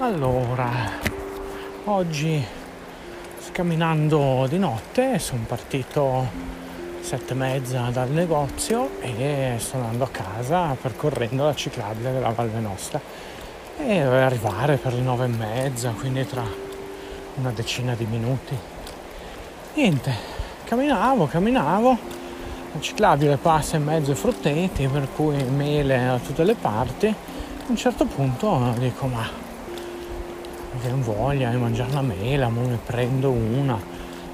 Allora, oggi camminando di notte sono partito sette e mezza dal negozio e sto andando a casa percorrendo la ciclabile della Valle Nostra e dovevo arrivare per le nove e mezza, quindi tra una decina di minuti. Niente, camminavo, camminavo, la ciclabile passa in mezzo ai frutteti, per cui mele da tutte le parti. A un certo punto dico ma che non voglia di mangiare la mela, ma ne prendo una,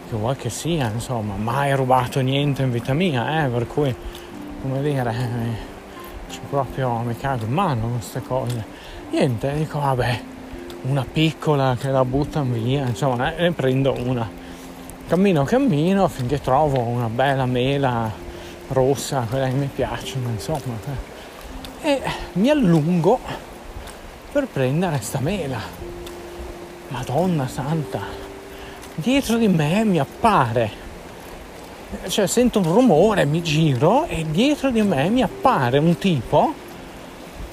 che vuoi che sia, insomma, mai rubato niente in vita mia, eh, per cui, come dire, eh, proprio, mi cago in mano queste cose. Niente, dico, vabbè, una piccola che la buttano via, insomma, eh, ne prendo una. Cammino, cammino finché trovo una bella mela rossa, quella che mi piacciono, insomma. Eh. E mi allungo per prendere sta mela Madonna santa, dietro di me mi appare, cioè sento un rumore, mi giro e dietro di me mi appare un tipo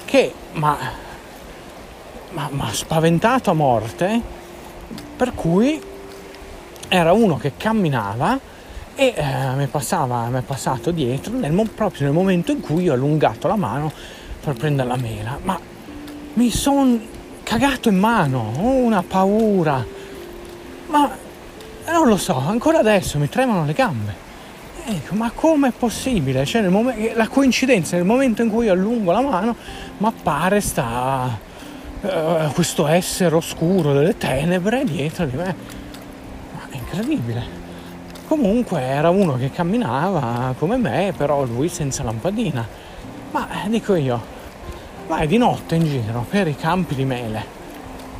che mi ha spaventato a morte, per cui era uno che camminava e eh, mi, passava, mi è passato dietro nel, proprio nel momento in cui ho allungato la mano per prendere la mela, ma mi sono cagato in mano, ho una paura. Ma non lo so, ancora adesso mi tremano le gambe. Ecco, ma com'è possibile? Cioè, mom- la coincidenza, nel momento in cui allungo la mano, mi appare sta, uh, questo essere oscuro delle tenebre dietro di me. Ma è incredibile. Comunque era uno che camminava come me, però lui senza lampadina. Ma dico io, vai di notte in giro per i campi di mele.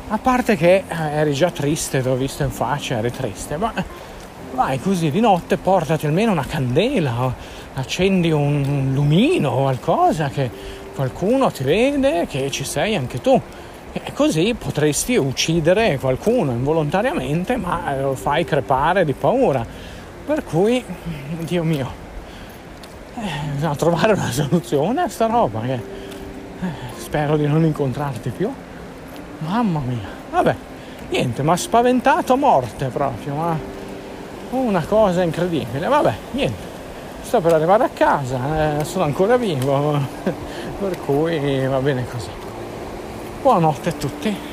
A parte che eh, eri già triste, ti ho visto in faccia, eri triste, ma vai così di notte, portati almeno una candela, accendi un lumino o qualcosa che qualcuno ti vede che ci sei anche tu. E così potresti uccidere qualcuno involontariamente, ma lo fai crepare di paura. Per cui, Dio mio, eh, bisogna trovare una soluzione a sta roba che spero di non incontrarti più. Mamma mia, vabbè, niente, mi ha spaventato a morte proprio, ma una cosa incredibile. Vabbè, niente, sto per arrivare a casa, eh, sono ancora vivo, per cui va bene così. Buonanotte a tutti.